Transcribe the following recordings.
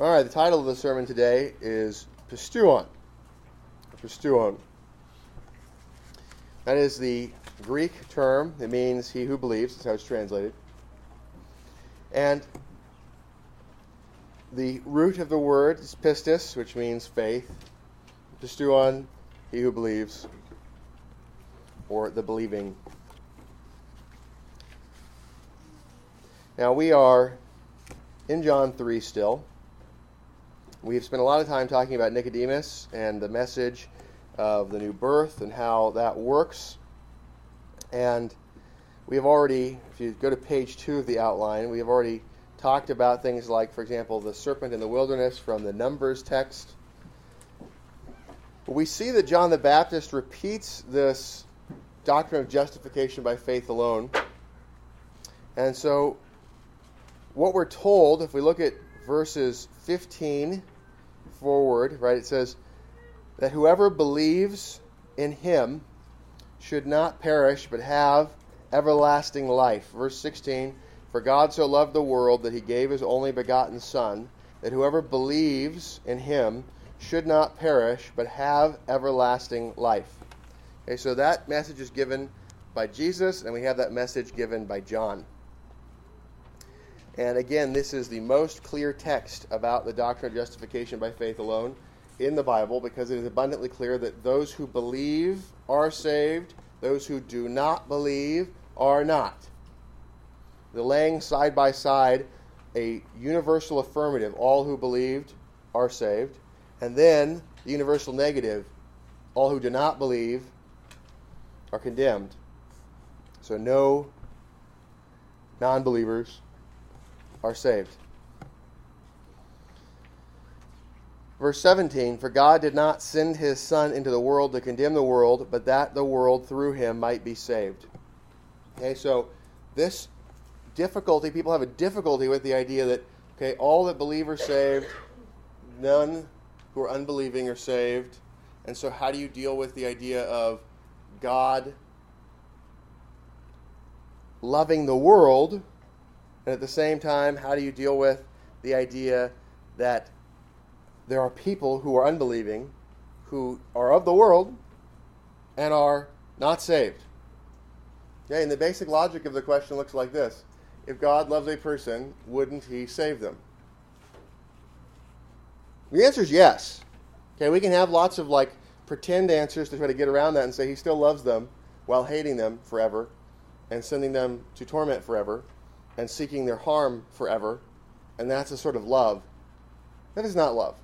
All right, the title of the sermon today is Pisteuon. Pisteuon. That is the Greek term. It means he who believes. That's how it's translated. And the root of the word is pistis, which means faith. Pisteuon, he who believes, or the believing. Now we are in John 3 still. We've spent a lot of time talking about Nicodemus and the message of the new birth and how that works. And we have already, if you go to page two of the outline, we have already talked about things like, for example, the serpent in the wilderness from the Numbers text. We see that John the Baptist repeats this doctrine of justification by faith alone. And so, what we're told, if we look at verses 15 forward, right, it says that whoever believes in him should not perish but have everlasting life. Verse 16 For God so loved the world that he gave his only begotten Son, that whoever believes in him should not perish but have everlasting life. Okay, so that message is given by Jesus, and we have that message given by John. And again, this is the most clear text about the doctrine of justification by faith alone in the Bible because it is abundantly clear that those who believe are saved, those who do not believe are not. The laying side by side a universal affirmative, all who believed are saved, and then the universal negative, all who do not believe are condemned. So no non believers are saved. Verse 17 For God did not send his Son into the world to condemn the world, but that the world through him might be saved. Okay, so this difficulty, people have a difficulty with the idea that, okay, all that believe are saved, none who are unbelieving are saved. And so, how do you deal with the idea of God loving the world? And at the same time, how do you deal with the idea that there are people who are unbelieving, who are of the world, and are not saved? Okay, and the basic logic of the question looks like this If God loves a person, wouldn't he save them? The answer is yes. Okay, we can have lots of like pretend answers to try to get around that and say he still loves them while hating them forever and sending them to torment forever and seeking their harm forever. And that's a sort of love. That is not love.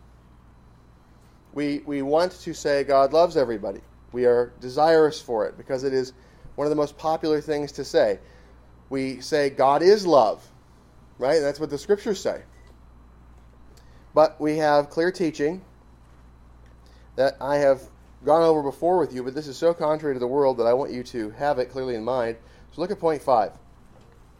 We, we want to say God loves everybody. We are desirous for it because it is one of the most popular things to say. We say God is love, right? That's what the scriptures say. But we have clear teaching that I have gone over before with you, but this is so contrary to the world that I want you to have it clearly in mind. So look at point five.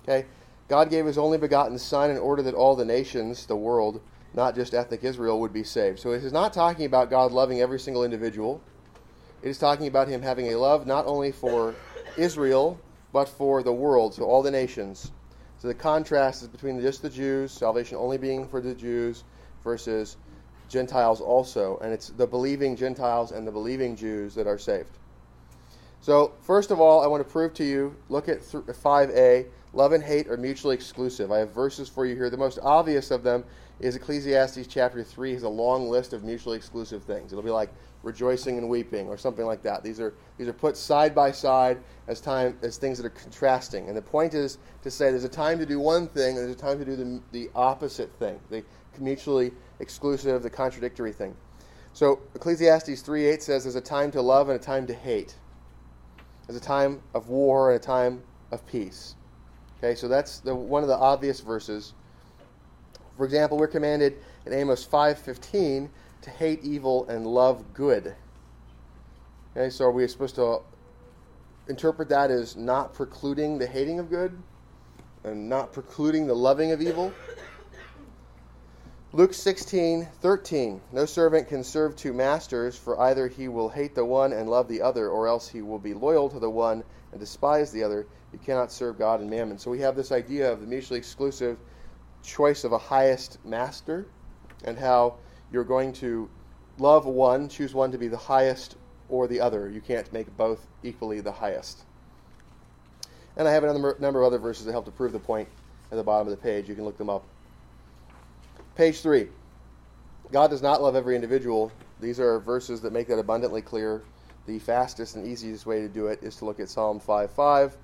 Okay? God gave his only begotten Son in order that all the nations, the world, not just ethnic Israel, would be saved. So it is not talking about God loving every single individual. It is talking about him having a love not only for Israel, but for the world, so all the nations. So the contrast is between just the Jews, salvation only being for the Jews, versus Gentiles also. And it's the believing Gentiles and the believing Jews that are saved. So, first of all, I want to prove to you look at 5a love and hate are mutually exclusive. I have verses for you here. The most obvious of them is Ecclesiastes chapter 3 has a long list of mutually exclusive things. It'll be like rejoicing and weeping or something like that. These are these are put side by side as time as things that are contrasting. And the point is to say there's a time to do one thing and there's a time to do the, the opposite thing. The mutually exclusive, the contradictory thing. So Ecclesiastes 3:8 says there's a time to love and a time to hate. There's a time of war and a time of peace. Okay, so that's the, one of the obvious verses. For example, we're commanded in Amos 5:15 to hate evil and love good. Okay, so are we supposed to interpret that as not precluding the hating of good and not precluding the loving of evil? Luke 16:13 No servant can serve two masters, for either he will hate the one and love the other, or else he will be loyal to the one and despise the other. You cannot serve God and mammon. So we have this idea of the mutually exclusive choice of a highest master and how you're going to love one, choose one to be the highest or the other. You can't make both equally the highest. And I have a number, number of other verses that help to prove the point at the bottom of the page. You can look them up. Page 3. God does not love every individual. These are verses that make that abundantly clear. The fastest and easiest way to do it is to look at Psalm 5:5.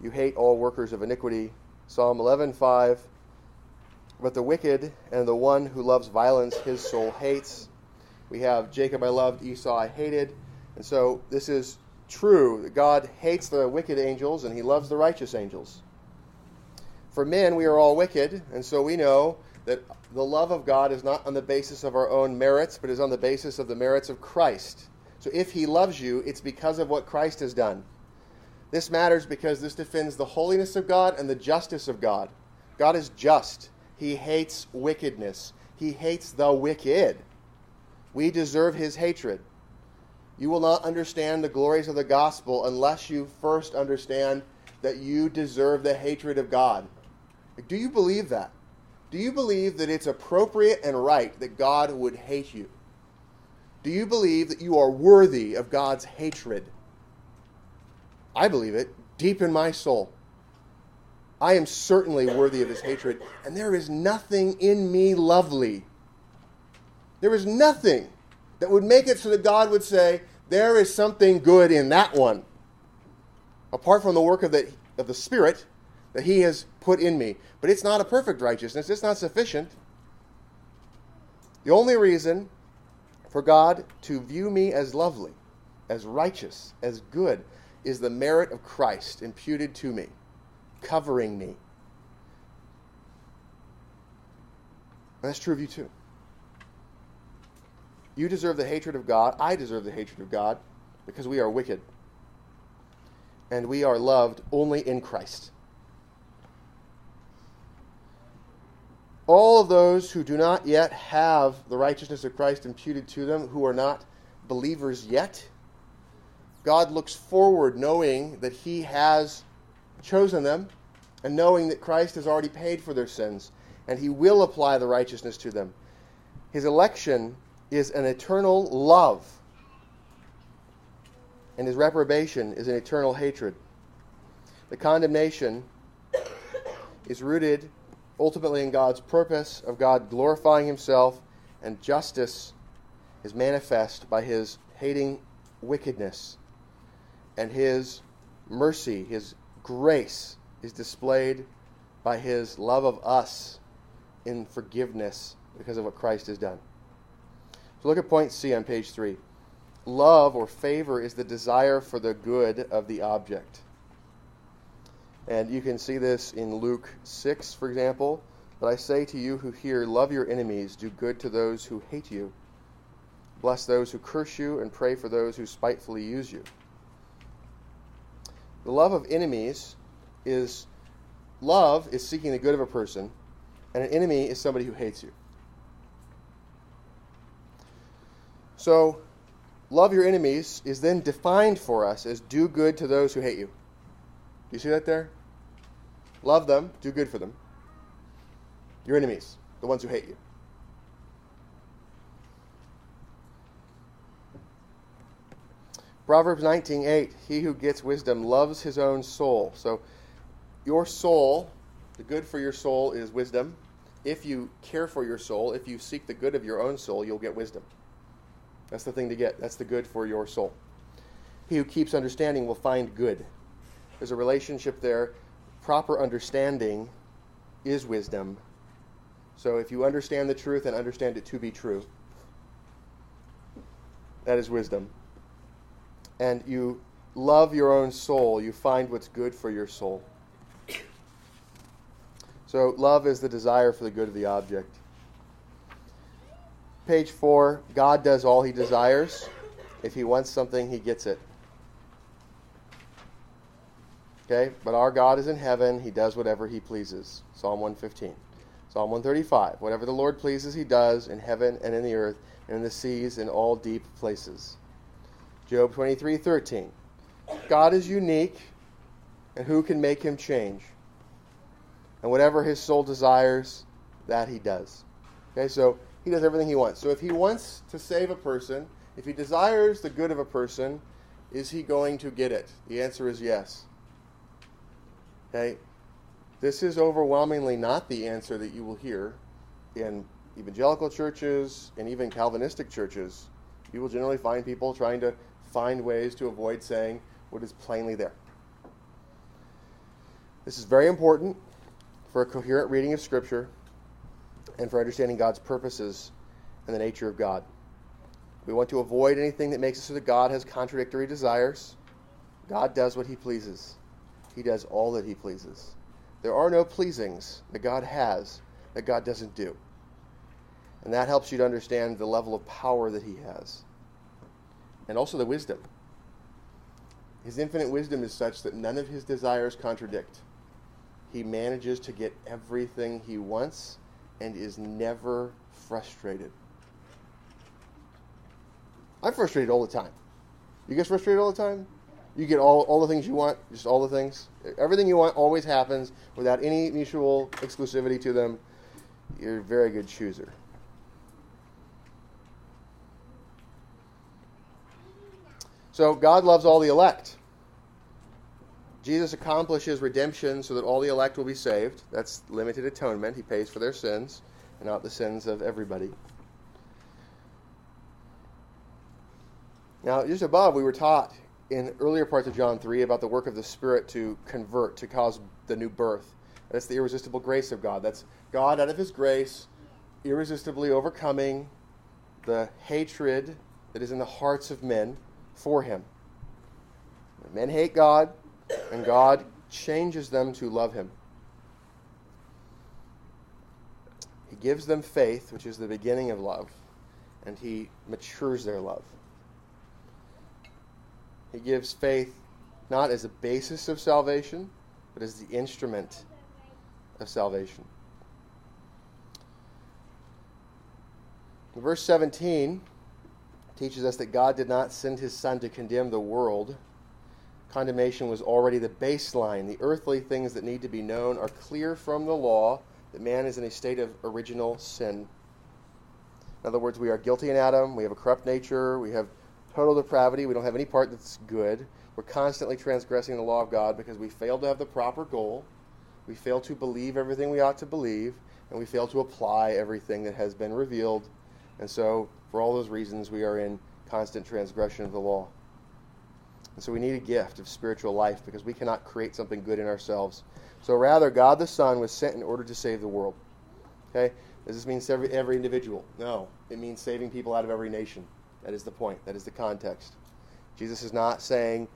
You hate all workers of iniquity. Psalm 11:5. But the wicked and the one who loves violence his soul hates. We have Jacob I loved, Esau I hated. And so this is true that God hates the wicked angels and he loves the righteous angels. For men, we are all wicked, and so we know that the love of God is not on the basis of our own merits, but is on the basis of the merits of Christ. So if he loves you, it's because of what Christ has done. This matters because this defends the holiness of God and the justice of God. God is just. He hates wickedness. He hates the wicked. We deserve his hatred. You will not understand the glories of the gospel unless you first understand that you deserve the hatred of God. Do you believe that? Do you believe that it's appropriate and right that God would hate you? Do you believe that you are worthy of God's hatred? I believe it deep in my soul. I am certainly worthy of his hatred, and there is nothing in me lovely. There is nothing that would make it so that God would say, There is something good in that one. Apart from the work of the, of the Spirit that he has put in me. But it's not a perfect righteousness, it's not sufficient. The only reason for God to view me as lovely, as righteous, as good, is the merit of Christ imputed to me, covering me. That's true of you too. You deserve the hatred of God. I deserve the hatred of God because we are wicked. And we are loved only in Christ. All of those who do not yet have the righteousness of Christ imputed to them, who are not believers yet, God looks forward knowing that He has chosen them and knowing that Christ has already paid for their sins and He will apply the righteousness to them. His election is an eternal love, and His reprobation is an eternal hatred. The condemnation is rooted ultimately in God's purpose of God glorifying himself, and justice is manifest by his hating wickedness. And his mercy, his grace, is displayed by his love of us in forgiveness because of what Christ has done. So look at point C on page 3. Love or favor is the desire for the good of the object. And you can see this in Luke 6, for example. But I say to you who hear, love your enemies, do good to those who hate you, bless those who curse you, and pray for those who spitefully use you. The love of enemies is love is seeking the good of a person, and an enemy is somebody who hates you. So, love your enemies is then defined for us as do good to those who hate you. Do you see that there? Love them, do good for them. Your enemies, the ones who hate you. Proverbs 19:8 He who gets wisdom loves his own soul. So your soul, the good for your soul is wisdom. If you care for your soul, if you seek the good of your own soul, you'll get wisdom. That's the thing to get. That's the good for your soul. He who keeps understanding will find good. There's a relationship there proper understanding is wisdom. So if you understand the truth and understand it to be true, that is wisdom. And you love your own soul, you find what's good for your soul. So love is the desire for the good of the object. Page 4 God does all he desires. If he wants something, he gets it. Okay? But our God is in heaven. He does whatever he pleases. Psalm 115. Psalm 135. Whatever the Lord pleases, he does in heaven and in the earth and in the seas and all deep places. Job 23:13. God is unique, and who can make him change? And whatever his soul desires, that he does. Okay, so he does everything he wants. So if he wants to save a person, if he desires the good of a person, is he going to get it? The answer is yes. Okay? This is overwhelmingly not the answer that you will hear in evangelical churches and even Calvinistic churches. You will generally find people trying to find ways to avoid saying what is plainly there. This is very important for a coherent reading of Scripture and for understanding God's purposes and the nature of God. We want to avoid anything that makes it so that God has contradictory desires. God does what he pleases, he does all that he pleases. There are no pleasings that God has that God doesn't do. And that helps you to understand the level of power that he has. And also the wisdom. His infinite wisdom is such that none of his desires contradict. He manages to get everything he wants and is never frustrated. I'm frustrated all the time. You get frustrated all the time? You get all, all the things you want, just all the things. Everything you want always happens without any mutual exclusivity to them. You're a very good chooser. So God loves all the elect. Jesus accomplishes redemption so that all the elect will be saved. That's limited atonement. He pays for their sins and not the sins of everybody. Now, just above, we were taught in earlier parts of John 3 about the work of the Spirit to convert, to cause the new birth. That's the irresistible grace of God. That's God, out of His grace, irresistibly overcoming the hatred that is in the hearts of men for Him. Men hate God, and God changes them to love Him. He gives them faith, which is the beginning of love, and He matures their love. He gives faith not as a basis of salvation, but as the instrument of salvation. Verse 17 teaches us that God did not send his Son to condemn the world, condemnation was already the baseline. The earthly things that need to be known are clear from the law that man is in a state of original sin. In other words, we are guilty in Adam, we have a corrupt nature, we have total depravity, we don't have any part that's good. We're constantly transgressing the law of God because we fail to have the proper goal, we fail to believe everything we ought to believe, and we fail to apply everything that has been revealed. And so, for all those reasons, we are in constant transgression of the law. And so we need a gift of spiritual life because we cannot create something good in ourselves. So rather, God the Son was sent in order to save the world. Okay? Does this mean every, every individual? No. It means saving people out of every nation. That is the point. That is the context. Jesus is not saying,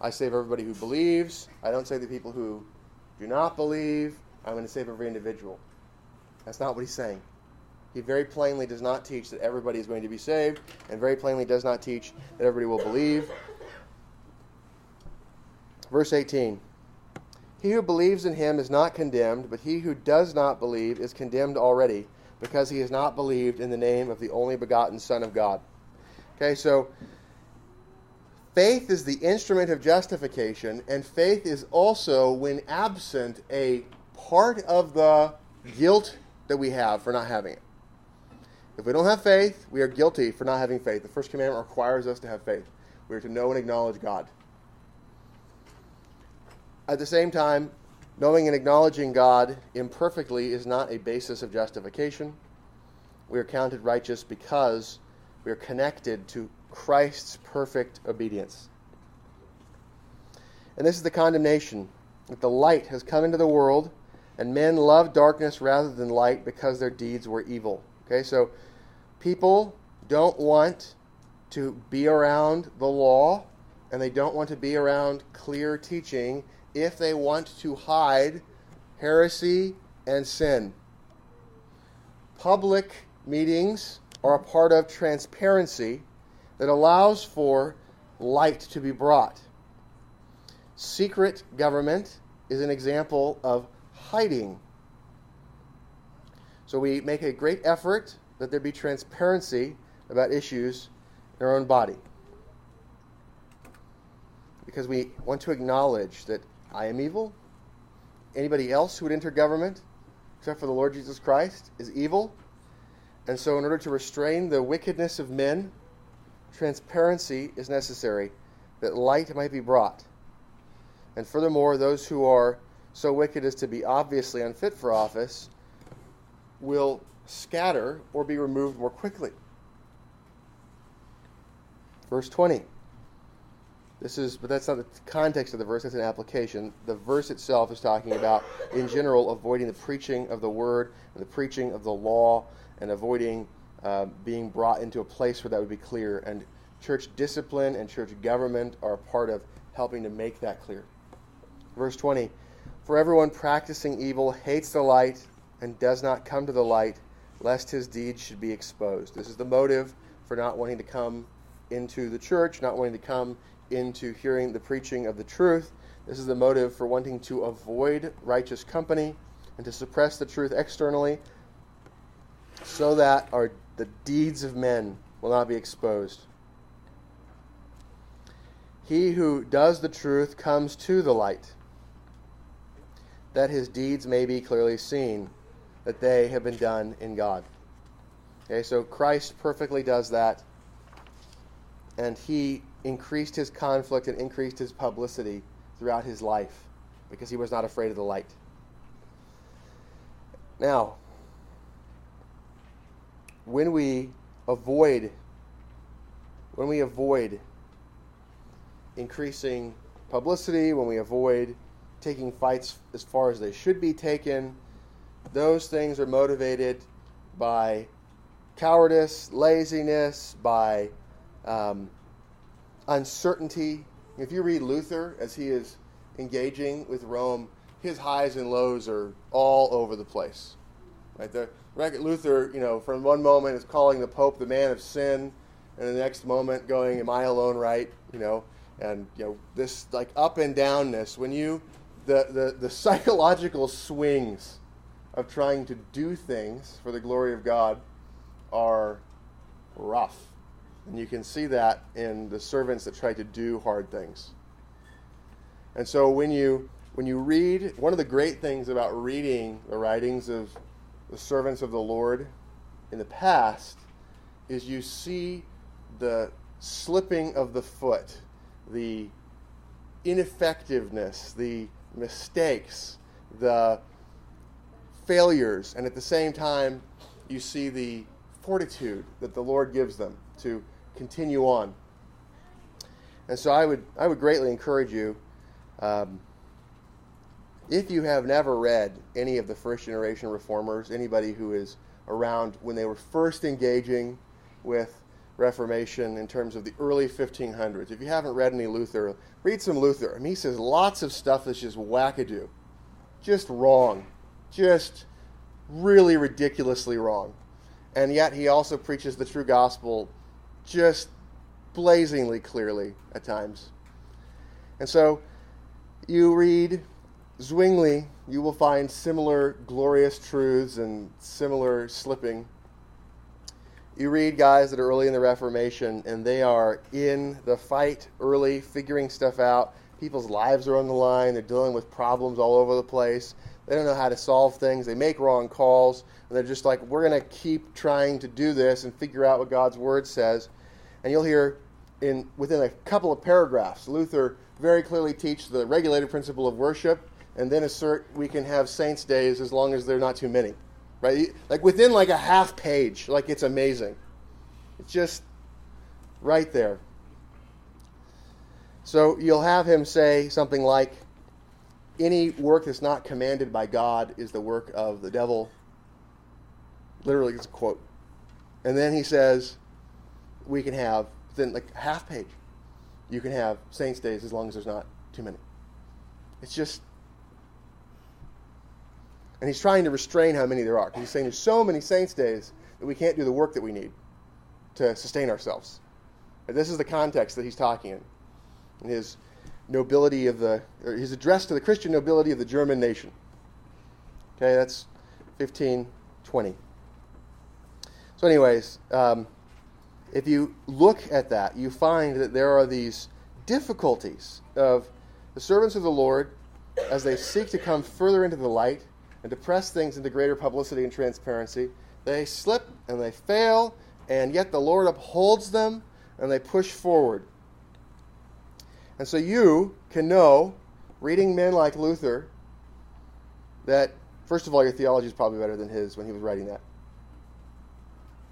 I save everybody who believes. I don't save the people who do not believe. I'm going to save every individual. That's not what he's saying. He very plainly does not teach that everybody is going to be saved, and very plainly does not teach that everybody will believe. Verse 18 He who believes in him is not condemned, but he who does not believe is condemned already, because he has not believed in the name of the only begotten Son of God. Okay, so faith is the instrument of justification, and faith is also, when absent, a part of the guilt that we have for not having it. If we don't have faith, we are guilty for not having faith. The first commandment requires us to have faith. We are to know and acknowledge God. At the same time, knowing and acknowledging God imperfectly is not a basis of justification. We are counted righteous because we are connected to Christ's perfect obedience. And this is the condemnation that the light has come into the world, and men love darkness rather than light because their deeds were evil. Okay, so people don't want to be around the law, and they don't want to be around clear teaching if they want to hide heresy and sin. Public meetings are a part of transparency that allows for light to be brought. Secret government is an example of hiding. So we make a great effort that there be transparency about issues in our own body. Because we want to acknowledge that I am evil. Anybody else who would enter government, except for the Lord Jesus Christ, is evil And so, in order to restrain the wickedness of men, transparency is necessary, that light might be brought. And furthermore, those who are so wicked as to be obviously unfit for office will scatter or be removed more quickly. Verse 20. This is, but that's not the context of the verse, that's an application. The verse itself is talking about, in general, avoiding the preaching of the word and the preaching of the law and avoiding uh, being brought into a place where that would be clear. And church discipline and church government are a part of helping to make that clear. Verse 20 For everyone practicing evil hates the light and does not come to the light, lest his deeds should be exposed. This is the motive for not wanting to come into the church, not wanting to come into hearing the preaching of the truth. This is the motive for wanting to avoid righteous company and to suppress the truth externally so that our, the deeds of men will not be exposed. He who does the truth comes to the light, that his deeds may be clearly seen, that they have been done in God. Okay, so Christ perfectly does that, and he increased his conflict and increased his publicity throughout his life because he was not afraid of the light. Now, when we avoid when we avoid increasing publicity, when we avoid taking fights as far as they should be taken, those things are motivated by cowardice, laziness, by um, uncertainty. If you read Luther as he is engaging with Rome, his highs and lows are all over the place. Right there, Luther, you know, from one moment is calling the Pope the man of sin, and the next moment going, "Am I alone right?" You know, and you know this like up and downness. When you the the, the psychological swings of trying to do things for the glory of God are rough. And you can see that in the servants that try to do hard things. And so when you when you read one of the great things about reading the writings of the servants of the Lord in the past is you see the slipping of the foot, the ineffectiveness, the mistakes, the failures, and at the same time, you see the fortitude that the Lord gives them to continue on. And so I would, I would greatly encourage you, um, if you have never read any of the first generation reformers, anybody who is around when they were first engaging with Reformation in terms of the early 1500s, if you haven't read any Luther, read some Luther. I mean, he says lots of stuff that's just wackadoo, just wrong, just really ridiculously wrong. And yet he also preaches the true gospel just blazingly clearly at times. And so you read Zwingli, you will find similar glorious truths and similar slipping. You read guys that are early in the Reformation and they are in the fight early, figuring stuff out. People's lives are on the line. They're dealing with problems all over the place. They don't know how to solve things. They make wrong calls. And they're just like, we're going to keep trying to do this and figure out what God's Word says. And you'll hear in within a couple of paragraphs, Luther very clearly teach the regulative principle of worship, and then assert we can have saints' days as long as they're not too many, right? Like within like a half page, like it's amazing. It's just right there. So you'll have him say something like, "Any work that's not commanded by God is the work of the devil." Literally, it's a quote. And then he says, we can have within like half page. You can have saints days as long as there's not too many. It's just, and he's trying to restrain how many there are. He's saying there's so many saints days that we can't do the work that we need to sustain ourselves. And this is the context that he's talking in. his nobility of the, his address to the Christian nobility of the German nation. Okay, that's 1520. So, anyways, um, if you look at that, you find that there are these difficulties of the servants of the Lord as they seek to come further into the light and to press things into greater publicity and transparency. They slip and they fail, and yet the Lord upholds them and they push forward. And so you can know, reading men like Luther, that, first of all, your theology is probably better than his when he was writing that.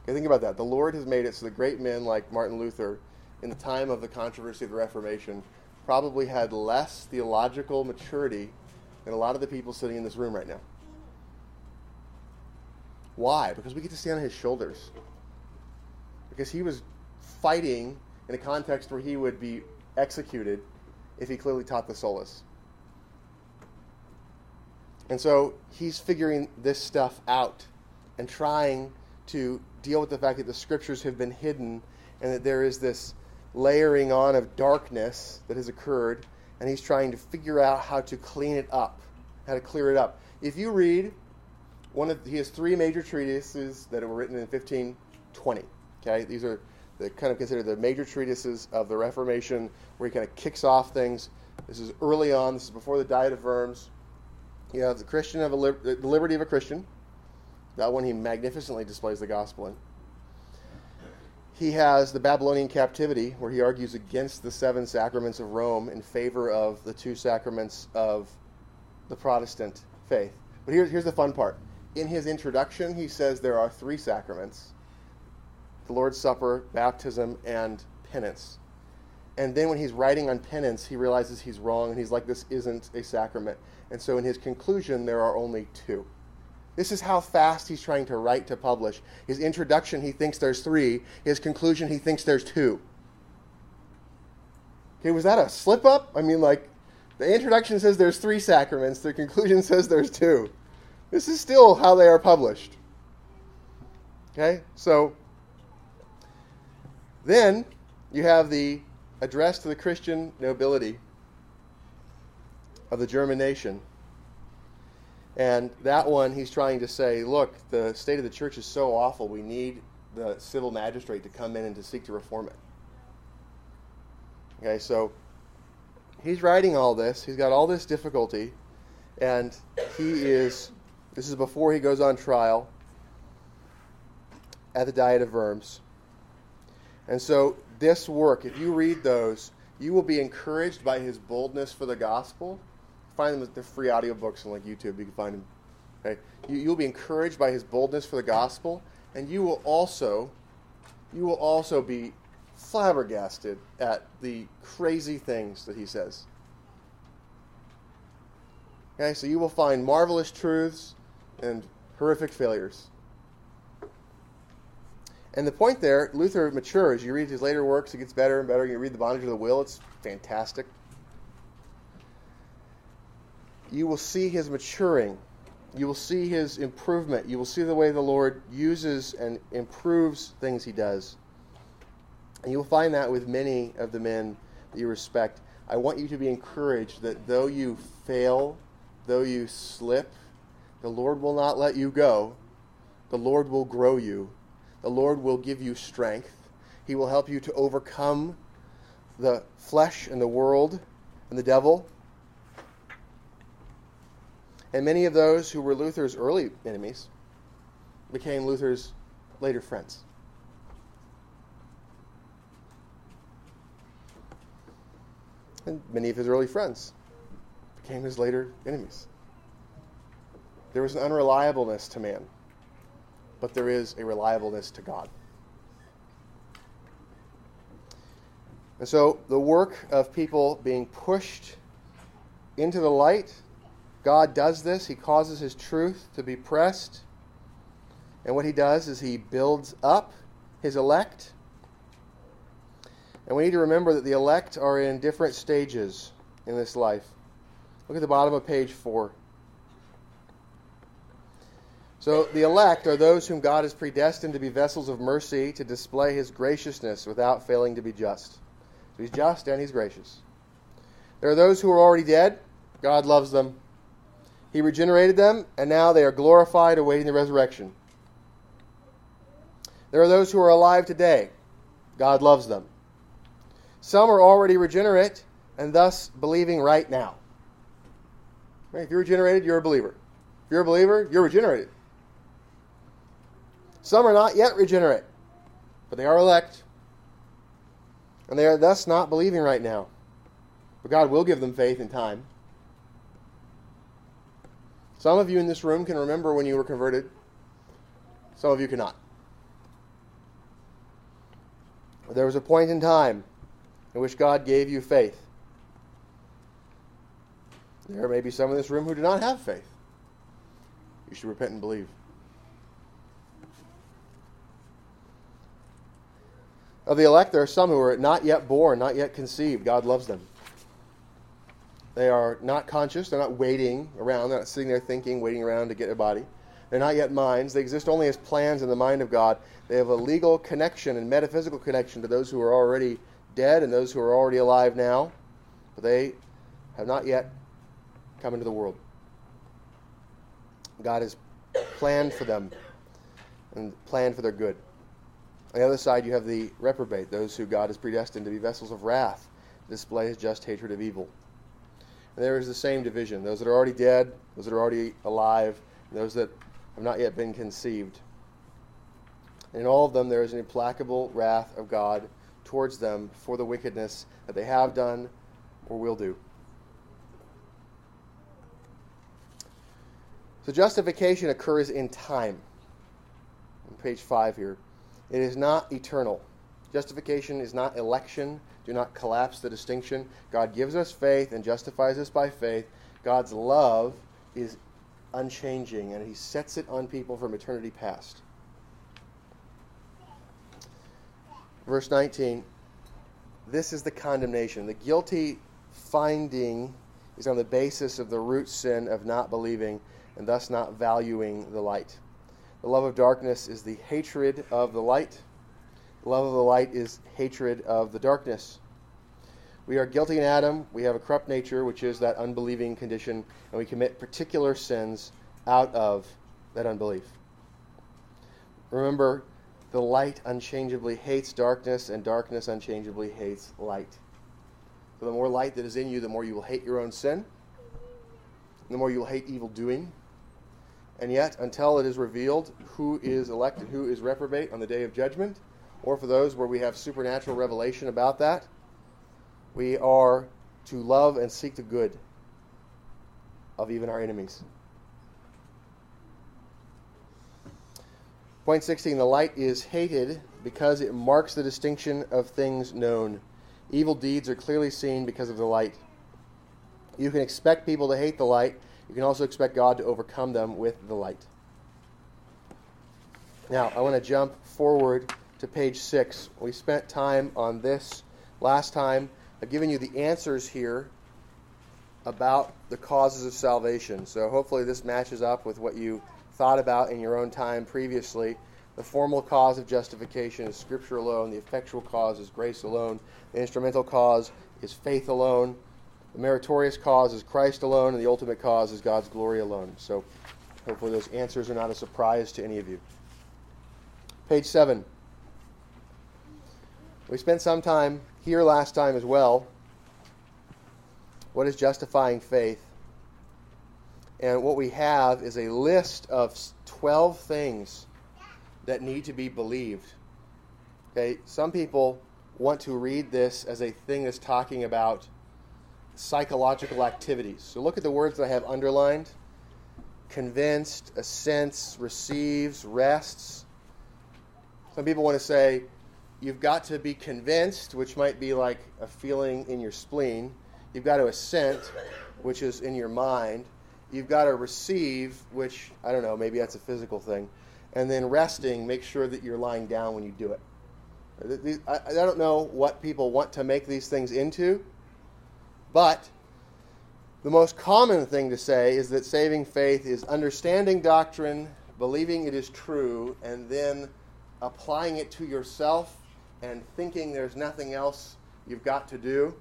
Okay, think about that. The Lord has made it so that great men like Martin Luther, in the time of the controversy of the Reformation, probably had less theological maturity than a lot of the people sitting in this room right now. Why? Because we get to stand on his shoulders. Because he was fighting in a context where he would be executed if he clearly taught the solas. And so he's figuring this stuff out and trying to deal with the fact that the scriptures have been hidden and that there is this layering on of darkness that has occurred, and he's trying to figure out how to clean it up, how to clear it up. If you read one of he has three major treatises that were written in 1520. Okay, these are the kind of considered the major treatises of the Reformation, where he kind of kicks off things. This is early on. This is before the Diet of Worms. You have the Christian of a the liberty of a Christian. That one he magnificently displays the gospel in. He has the Babylonian captivity, where he argues against the seven sacraments of Rome in favor of the two sacraments of the Protestant faith. But here's, here's the fun part. In his introduction, he says there are three sacraments the Lord's Supper, baptism, and penance. And then when he's writing on penance, he realizes he's wrong and he's like, this isn't a sacrament. And so in his conclusion, there are only two. This is how fast he's trying to write to publish. His introduction, he thinks there's three. His conclusion, he thinks there's two. Okay, was that a slip up? I mean, like, the introduction says there's three sacraments, the conclusion says there's two. This is still how they are published. Okay, so then you have the address to the Christian nobility of the German nation. And that one, he's trying to say, look, the state of the church is so awful, we need the civil magistrate to come in and to seek to reform it. Okay, so he's writing all this. He's got all this difficulty, and he is, this is before he goes on trial at the Diet of Worms. And so, this work, if you read those, you will be encouraged by his boldness for the gospel. Find them at the free audiobooks on like YouTube. You can find them. Okay, you, you'll be encouraged by his boldness for the gospel, and you will also, you will also be flabbergasted at the crazy things that he says. Okay, so you will find marvelous truths and horrific failures. And the point there, Luther matures. You read his later works, it gets better and better. You read The Bondage of the Will, it's fantastic. You will see his maturing. You will see his improvement. You will see the way the Lord uses and improves things he does. And you will find that with many of the men that you respect. I want you to be encouraged that though you fail, though you slip, the Lord will not let you go. The Lord will grow you the Lord will give you strength. He will help you to overcome the flesh and the world and the devil. And many of those who were Luther's early enemies became Luther's later friends. And many of his early friends became his later enemies. There was an unreliableness to man but there is a reliableness to God. And so the work of people being pushed into the light, God does this. He causes His truth to be pressed. And what He does is He builds up His elect. And we need to remember that the elect are in different stages in this life. Look at the bottom of page 4. So the elect are those whom God has predestined to be vessels of mercy to display his graciousness without failing to be just. So he's just and he's gracious. There are those who are already dead. God loves them. He regenerated them, and now they are glorified, awaiting the resurrection. There are those who are alive today. God loves them. Some are already regenerate and thus believing right now. If you're regenerated, you're a believer. If you're a believer, you're regenerated. Some are not yet regenerate, but they are elect. And they are thus not believing right now. But God will give them faith in time. Some of you in this room can remember when you were converted, some of you cannot. There was a point in time in which God gave you faith. There may be some in this room who do not have faith. You should repent and believe. Of the elect, there are some who are not yet born, not yet conceived. God loves them. They are not conscious. They're not waiting around. They're not sitting there thinking, waiting around to get a body. They're not yet minds. They exist only as plans in the mind of God. They have a legal connection and metaphysical connection to those who are already dead and those who are already alive now. But they have not yet come into the world. God has planned for them and planned for their good. On the other side, you have the reprobate, those who God has predestined to be vessels of wrath, to display his just hatred of evil. And there is the same division those that are already dead, those that are already alive, those that have not yet been conceived. And in all of them, there is an implacable wrath of God towards them for the wickedness that they have done or will do. So justification occurs in time. On page 5 here. It is not eternal. Justification is not election. Do not collapse the distinction. God gives us faith and justifies us by faith. God's love is unchanging, and He sets it on people from eternity past. Verse 19 This is the condemnation. The guilty finding is on the basis of the root sin of not believing and thus not valuing the light. The love of darkness is the hatred of the light. The love of the light is hatred of the darkness. We are guilty in Adam. We have a corrupt nature, which is that unbelieving condition, and we commit particular sins out of that unbelief. Remember, the light unchangeably hates darkness, and darkness unchangeably hates light. So, the more light that is in you, the more you will hate your own sin, the more you will hate evil doing, and yet, until it is revealed who is elect and who is reprobate on the day of judgment, or for those where we have supernatural revelation about that, we are to love and seek the good of even our enemies. Point 16 The light is hated because it marks the distinction of things known. Evil deeds are clearly seen because of the light. You can expect people to hate the light you can also expect God to overcome them with the light. Now, I want to jump forward to page 6. We spent time on this last time. Uh, I've given you the answers here about the causes of salvation. So hopefully this matches up with what you thought about in your own time previously. The formal cause of justification is Scripture alone. The effectual cause is grace alone. The instrumental cause is faith alone. The meritorious cause is Christ alone, and the ultimate cause is God's glory alone. So hopefully those answers are not a surprise to any of you. Page 7. We spent some time here last time as well. What is justifying faith? And what we have is a list of 12 things that need to be believed. Okay, some people want to read this as a thing that's talking about psychological activities. So look at the words that I have underlined convinced, assents, receives, rests. Some people want to say you've got to be convinced, which might be like a feeling in your spleen. You've got to assent, which is in your mind. You've got to receive, which, I don't know, maybe that's a physical thing. And then resting, make sure that you're lying down when you do it. I don't know what people want to make these things into. But the most common thing to say is that saving faith is understanding doctrine, believing it is true, and then applying it to yourself and thinking there's nothing else you've got to do.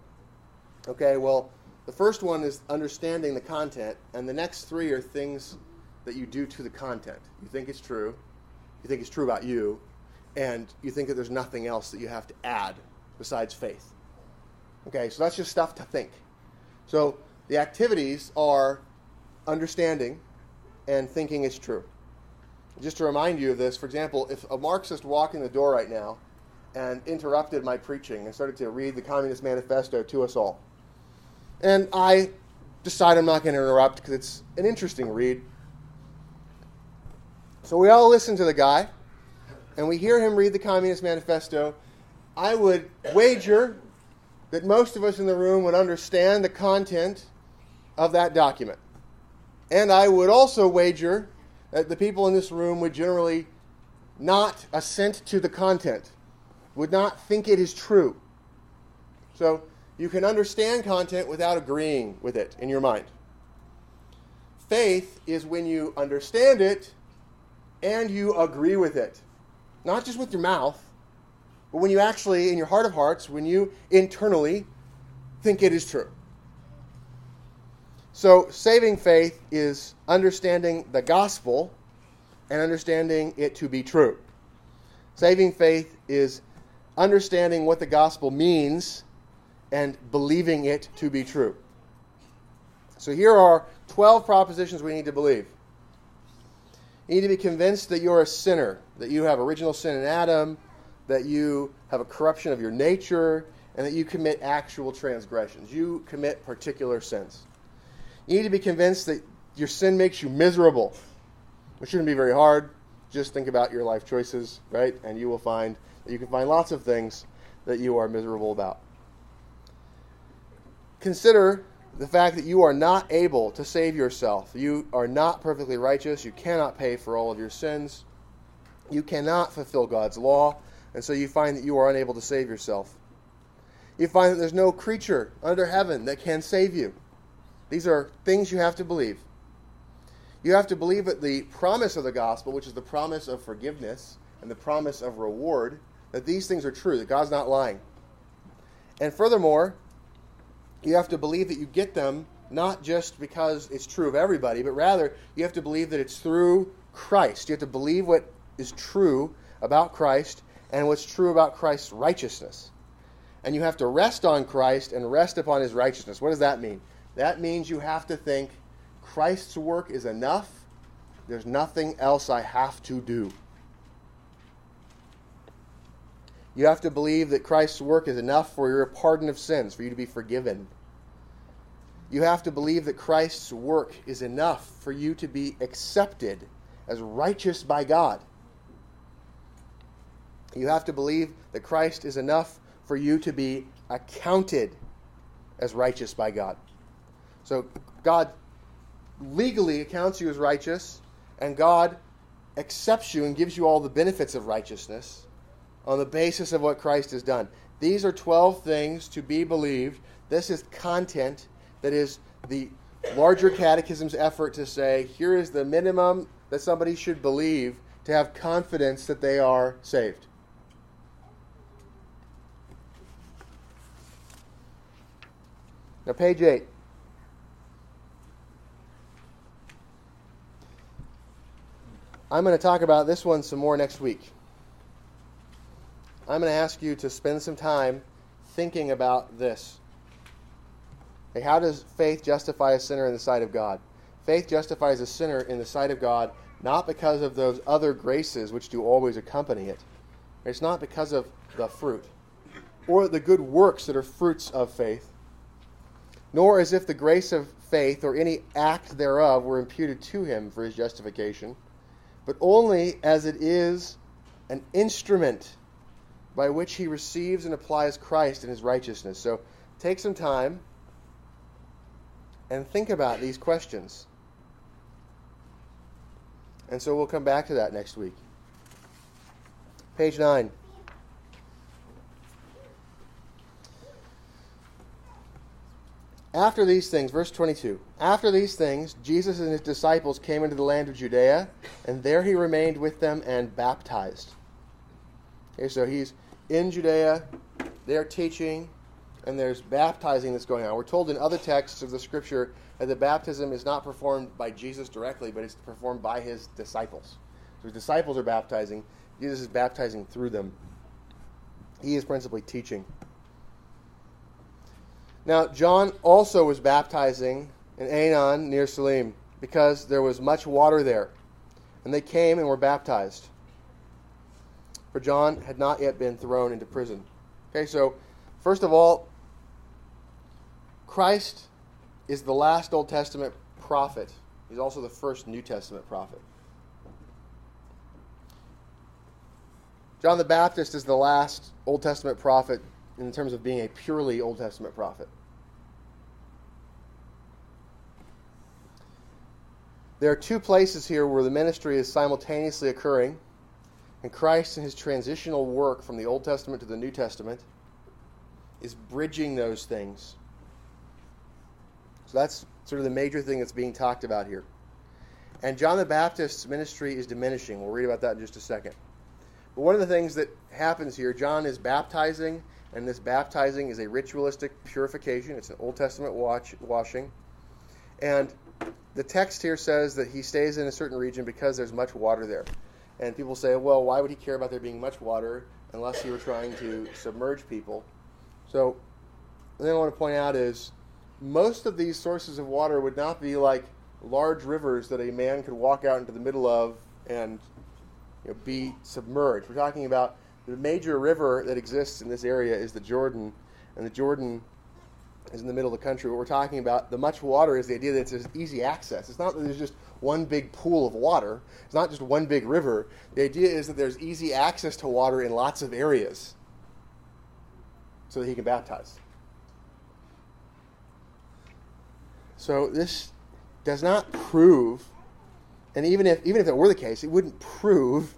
Okay, well, the first one is understanding the content, and the next three are things that you do to the content. You think it's true, you think it's true about you, and you think that there's nothing else that you have to add besides faith. Okay, so that's just stuff to think. So the activities are understanding and thinking it's true. Just to remind you of this, for example, if a Marxist walked in the door right now and interrupted my preaching and started to read the Communist Manifesto to us all, and I decide I'm not going to interrupt because it's an interesting read. So we all listen to the guy, and we hear him read the Communist Manifesto. I would wager that most of us in the room would understand the content of that document. And I would also wager that the people in this room would generally not assent to the content, would not think it is true. So you can understand content without agreeing with it in your mind. Faith is when you understand it and you agree with it. Not just with your mouth, but when you actually, in your heart of hearts, when you internally think it is true. So, saving faith is understanding the gospel and understanding it to be true. Saving faith is understanding what the gospel means and believing it to be true. So, here are 12 propositions we need to believe. You need to be convinced that you're a sinner, that you have original sin in Adam, that you have a corruption of your nature, and that you commit actual transgressions. You commit particular sins. You need to be convinced that your sin makes you miserable. It shouldn't be very hard. Just think about your life choices, right? And you will find that you can find lots of things that you are miserable about. Consider the fact that you are not able to save yourself. You are not perfectly righteous. You cannot pay for all of your sins. You cannot fulfill God's law. And so you find that you are unable to save yourself. You find that there's no creature under heaven that can save you. These are things you have to believe. You have to believe that the promise of the gospel, which is the promise of forgiveness and the promise of reward, that these things are true, that God's not lying. And furthermore, you have to believe that you get them not just because it's true of everybody, but rather you have to believe that it's through Christ. You have to believe what is true about Christ and what's true about Christ's righteousness. And you have to rest on Christ and rest upon his righteousness. What does that mean? That means you have to think Christ's work is enough. There's nothing else I have to do. You have to believe that Christ's work is enough for your pardon of sins, for you to be forgiven. You have to believe that Christ's work is enough for you to be accepted as righteous by God. You have to believe that Christ is enough for you to be accounted as righteous by God. So God legally accounts you as righteous, and God accepts you and gives you all the benefits of righteousness on the basis of what Christ has done. These are 12 things to be believed. This is content that is the larger catechism's effort to say here is the minimum that somebody should believe to have confidence that they are saved. Now, page 8. I'm going to talk about this one some more next week. I'm going to ask you to spend some time thinking about this. How does faith justify a sinner in the sight of God? Faith justifies a sinner in the sight of God not because of those other graces which do always accompany it. It's not because of the fruit or the good works that are fruits of faith, nor as if the grace of faith or any act thereof were imputed to him for his justification but only as it is an instrument by which he receives and applies Christ in his righteousness. So take some time and think about these questions. And so we'll come back to that next week. Page 9. After these things, verse 22, after these things, Jesus and his disciples came into the land of Judea, and there he remained with them and baptized. Okay, so he's in Judea, they're teaching, and there's baptizing that's going on. We're told in other texts of the scripture that the baptism is not performed by Jesus directly, but it's performed by his disciples. So his disciples are baptizing, Jesus is baptizing through them. He is principally teaching. Now, John also was baptizing in Aenon near Salim because there was much water there. And they came and were baptized. For John had not yet been thrown into prison. Okay, so first of all, Christ is the last Old Testament prophet. He's also the first New Testament prophet. John the Baptist is the last Old Testament prophet in terms of being a purely Old Testament prophet. There are two places here where the ministry is simultaneously occurring, and Christ in his transitional work from the Old Testament to the New Testament is bridging those things. So that's sort of the major thing that's being talked about here. And John the Baptist's ministry is diminishing. We'll read about that in just a second. But one of the things that happens here, John is baptizing, and this baptizing is a ritualistic purification. It's an Old Testament watch, washing. And the text here says that he stays in a certain region because there's much water there. And people say, well, why would he care about there being much water unless he were trying to submerge people? So, the thing I want to point out is most of these sources of water would not be like large rivers that a man could walk out into the middle of and you know, be submerged. We're talking about the major river that exists in this area is the Jordan, and the Jordan is in the middle of the country. What we're talking about, the much water, is the idea that it's easy access. It's not that there's just one big pool of water. It's not just one big river. The idea is that there's easy access to water in lots of areas, so that he can baptize. So this does not prove, and even if even if it were the case, it wouldn't prove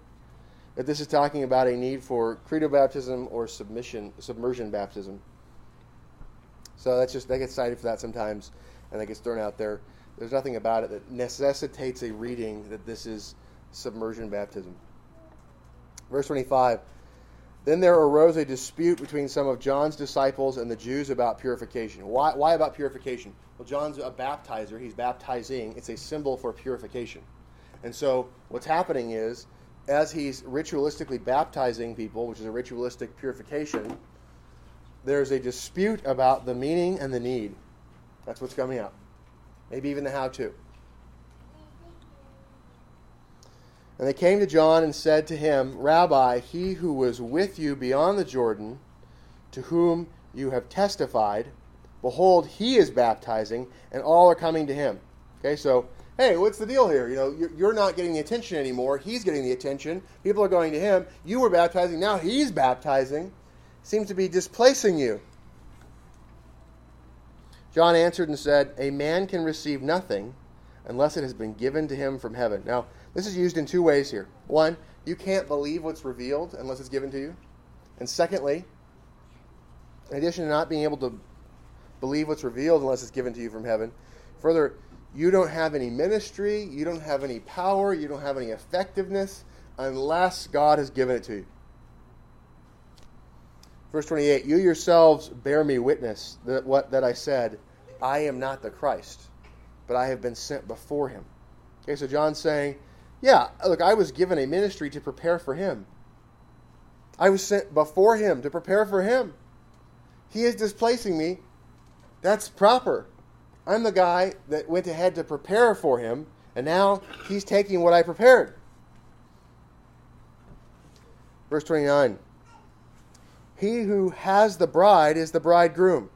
that this is talking about a need for credo baptism or submission submersion baptism. So that's just that gets cited for that sometimes, and that gets thrown out there. There's nothing about it that necessitates a reading that this is submersion baptism. Verse 25. Then there arose a dispute between some of John's disciples and the Jews about purification. Why, why about purification? Well, John's a baptizer. He's baptizing. It's a symbol for purification. And so what's happening is, as he's ritualistically baptizing people, which is a ritualistic purification, there's a dispute about the meaning and the need. That's what's coming up. Maybe even the how to. And they came to John and said to him, Rabbi, he who was with you beyond the Jordan, to whom you have testified, behold, he is baptizing, and all are coming to him. Okay, so, hey, what's the deal here? You know, you're not getting the attention anymore. He's getting the attention. People are going to him. You were baptizing. Now he's baptizing. Seems to be displacing you. John answered and said, A man can receive nothing unless it has been given to him from heaven. Now, this is used in two ways here. One, you can't believe what's revealed unless it's given to you. And secondly, in addition to not being able to believe what's revealed unless it's given to you from heaven, further, you don't have any ministry, you don't have any power, you don't have any effectiveness unless God has given it to you. Verse 28 You yourselves bear me witness that what that I said, I am not the Christ, but I have been sent before him. Okay, so John's saying, yeah, look, I was given a ministry to prepare for him. I was sent before him to prepare for him. He is displacing me. That's proper. I'm the guy that went ahead to prepare for him, and now he's taking what I prepared. Verse 29 He who has the bride is the bridegroom.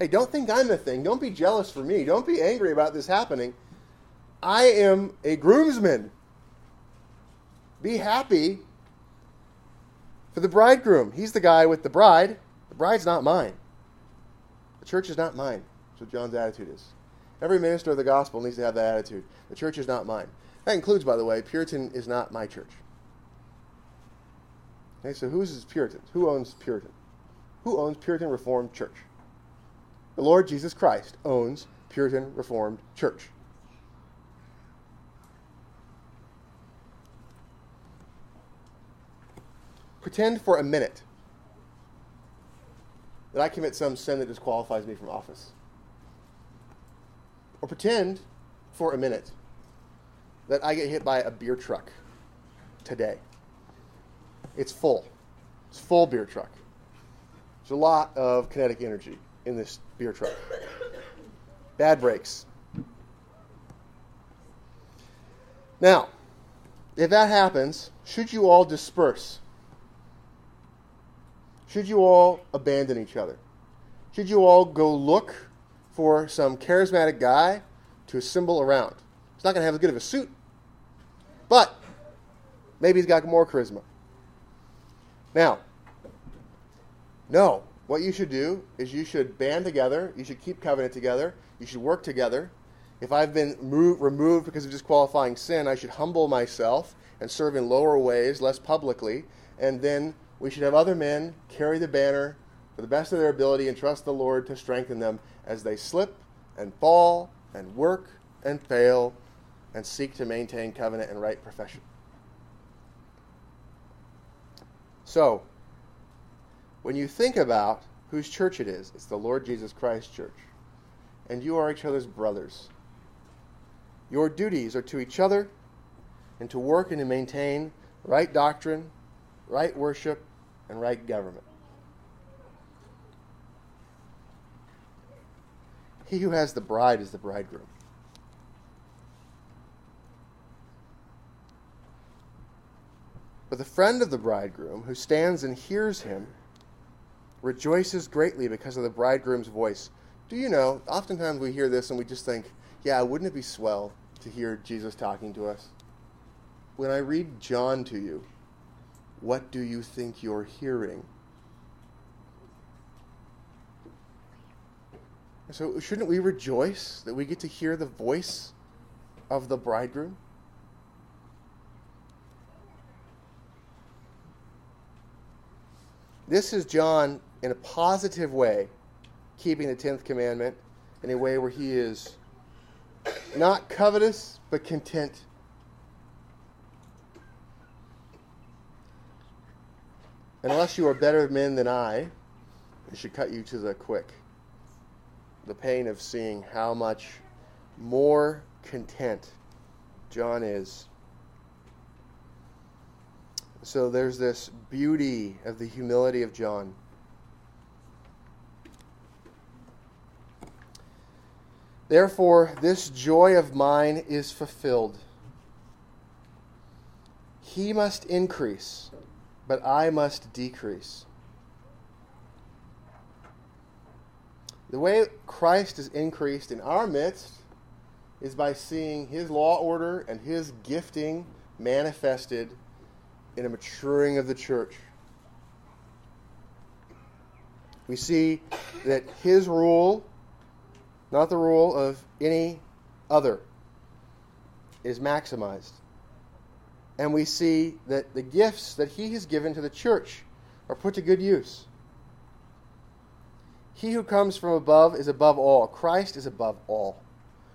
Hey, don't think I'm the thing. Don't be jealous for me. Don't be angry about this happening. I am a groomsman. Be happy for the bridegroom. He's the guy with the bride. The bride's not mine. The church is not mine. What John's attitude is. Every minister of the gospel needs to have that attitude. The church is not mine. That includes, by the way, Puritan is not my church. Okay, so who's Puritan? Who owns Puritan? Who owns Puritan Reformed Church? The Lord Jesus Christ owns Puritan Reformed Church. Pretend for a minute that I commit some sin that disqualifies me from office. Or pretend for a minute that I get hit by a beer truck today. It's full. It's full beer truck. There's a lot of kinetic energy in this beer truck. Bad brakes. Now, if that happens, should you all disperse? Should you all abandon each other? Should you all go look for some charismatic guy to assemble around? He's not going to have as good of a suit, but maybe he's got more charisma. Now, no, what you should do is you should band together, you should keep covenant together, you should work together. If I've been removed because of disqualifying sin, I should humble myself and serve in lower ways, less publicly, and then we should have other men carry the banner to the best of their ability and trust the Lord to strengthen them as they slip and fall and work and fail and seek to maintain covenant and right profession. So, when you think about whose church it is, it's the Lord Jesus Christ church. And you are each other's brothers. Your duties are to each other and to work and to maintain right doctrine, right worship, and right government. He who has the bride is the bridegroom. But the friend of the bridegroom, who stands and hears him, rejoices greatly because of the bridegroom's voice. Do you know, oftentimes we hear this and we just think, yeah, wouldn't it be swell to hear Jesus talking to us? When I read John to you, what do you think you're hearing? So, shouldn't we rejoice that we get to hear the voice of the bridegroom? This is John in a positive way, keeping the 10th commandment in a way where he is not covetous, but content. Unless you are better men than I, it should cut you to the quick. The pain of seeing how much more content John is so there's this beauty of the humility of John. Therefore, this joy of mine is fulfilled. He must increase, but I must decrease. The way Christ is increased in our midst is by seeing his law order and his gifting manifested in a maturing of the church. We see that his rule, not the rule of any other, is maximized. And we see that the gifts that he has given to the church are put to good use. He who comes from above is above all. Christ is above all.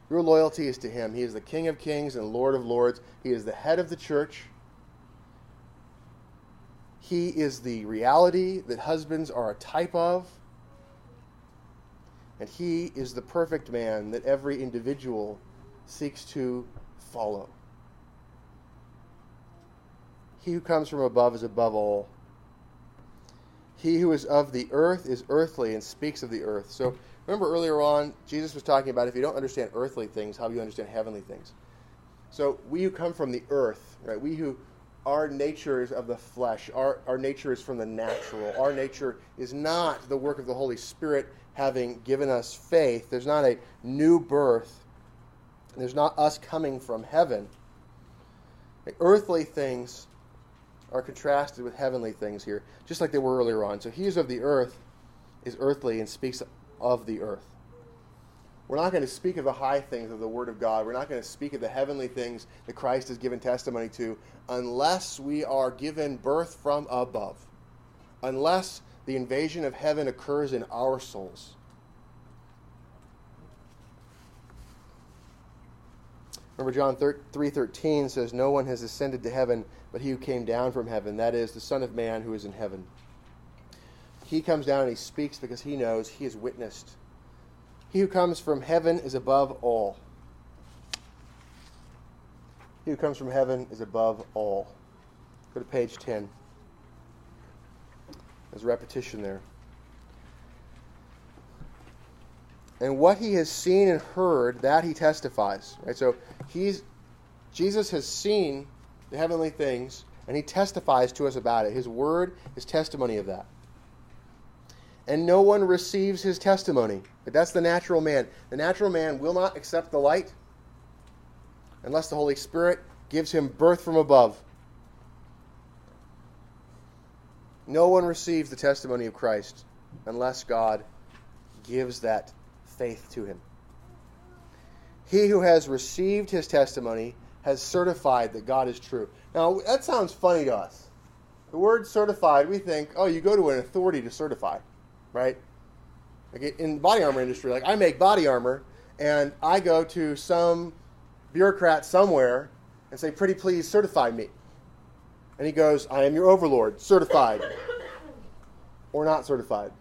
Your loyalty is to him. He is the King of kings and Lord of lords. He is the head of the church. He is the reality that husbands are a type of. And he is the perfect man that every individual seeks to follow. He who comes from above is above all. He who is of the earth is earthly and speaks of the earth. So remember earlier on, Jesus was talking about if you don't understand earthly things, how do you understand heavenly things? So we who come from the earth, right? We who our nature is of the flesh. Our, our nature is from the natural. Our nature is not the work of the Holy Spirit having given us faith. There's not a new birth. There's not us coming from heaven. Earthly things are contrasted with heavenly things here, just like they were earlier on. So he is of the earth, is earthly, and speaks of the earth. We're not going to speak of the high things of the Word of God. We're not going to speak of the heavenly things that Christ has given testimony to unless we are given birth from above, unless the invasion of heaven occurs in our souls. Remember John 3:13 says no one has ascended to heaven but he who came down from heaven that is the son of man who is in heaven. He comes down and he speaks because he knows he has witnessed he who comes from heaven is above all. He who comes from heaven is above all. Go to page 10. There's repetition there. And what he has seen and heard, that he testifies. Right? So he's Jesus has seen the heavenly things, and he testifies to us about it. His word is testimony of that. And no one receives his testimony. But that's the natural man. The natural man will not accept the light unless the Holy Spirit gives him birth from above. No one receives the testimony of Christ unless God gives that faith to him. He who has received his testimony has certified that God is true. Now, that sounds funny to us. The word certified, we think, oh, you go to an authority to certify, right? Like in the body armor industry, like I make body armor, and I go to some bureaucrat somewhere and say, pretty please certify me. And he goes, I am your overlord, certified or not certified.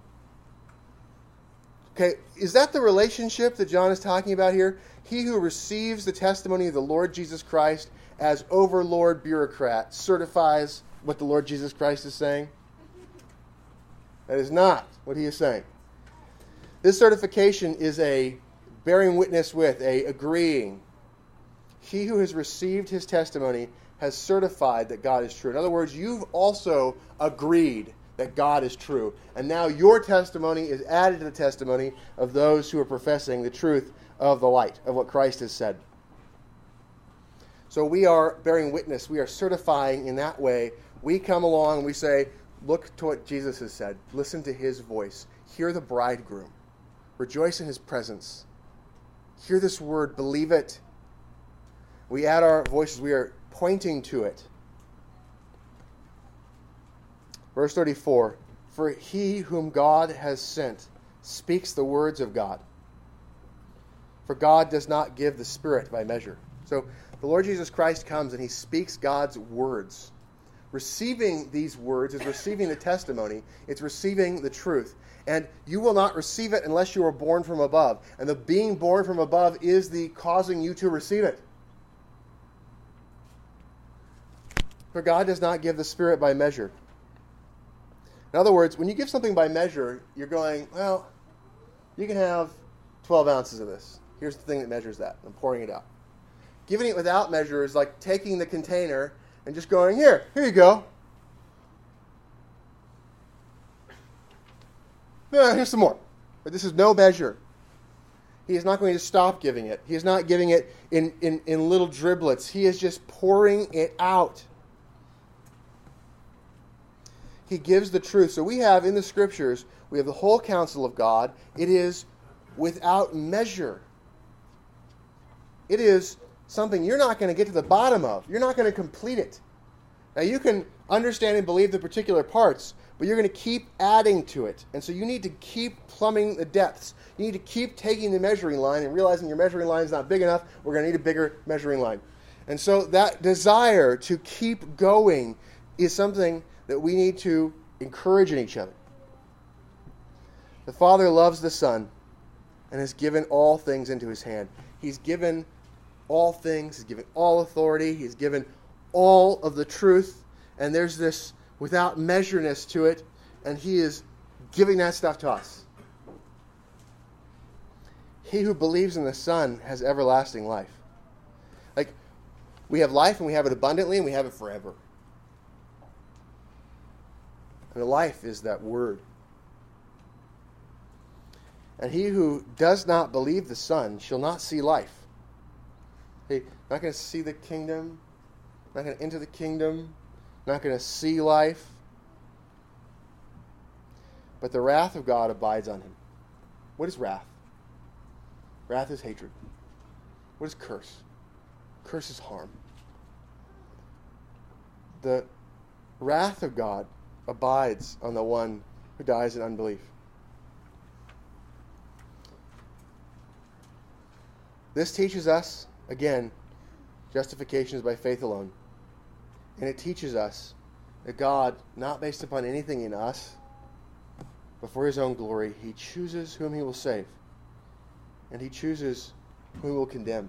Okay, is that the relationship that John is talking about here? He who receives the testimony of the Lord Jesus Christ as overlord bureaucrat certifies what the Lord Jesus Christ is saying? That is not what he is saying. This certification is a bearing witness with, a agreeing. He who has received his testimony has certified that God is true. In other words, you've also agreed that God is true. And now your testimony is added to the testimony of those who are professing the truth of the light, of what Christ has said. So we are bearing witness. We are certifying in that way. We come along and we say, look to what Jesus has said. Listen to his voice. Hear the bridegroom. Rejoice in his presence. Hear this word. Believe it. We add our voices. We are pointing to it. Verse 34 For he whom God has sent speaks the words of God. For God does not give the Spirit by measure. So the Lord Jesus Christ comes and he speaks God's words. Receiving these words is receiving the testimony, it's receiving the truth. And you will not receive it unless you are born from above. And the being born from above is the causing you to receive it. For God does not give the Spirit by measure. In other words, when you give something by measure, you're going, well, you can have 12 ounces of this. Here's the thing that measures that. I'm pouring it out. Giving it without measure is like taking the container and just going, here, here you go. Here's some more. But this is no measure. He is not going to stop giving it. He is not giving it in, in, in little driblets. He is just pouring it out he gives the truth. So we have in the scriptures, we have the whole counsel of God. It is without measure. It is something you're not going to get to the bottom of. You're not going to complete it. Now you can understand and believe the particular parts, but you're going to keep adding to it. And so you need to keep plumbing the depths. You need to keep taking the measuring line and realizing your measuring line is not big enough. We're going to need a bigger measuring line. And so that desire to keep going is something that we need to encourage in each other. The Father loves the Son and has given all things into his hand. He's given all things, he's given all authority, he's given all of the truth, and there's this without measureness to it, and he is giving that stuff to us. He who believes in the Son has everlasting life. Like, we have life and we have it abundantly and we have it forever. And life is that word. And he who does not believe the Son shall not see life. Hey, not going to see the kingdom, not going to enter the kingdom, not going to see life. But the wrath of God abides on him. What is wrath? Wrath is hatred. What is curse? Curse is harm. The wrath of God abides on the one who dies in unbelief. This teaches us, again, justification is by faith alone. And it teaches us that God, not based upon anything in us, but for his own glory, he chooses whom he will save. And he chooses whom he will condemn.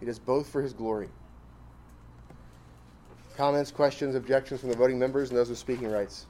He does both for his glory. Comments, questions, objections from the voting members and those with speaking rights?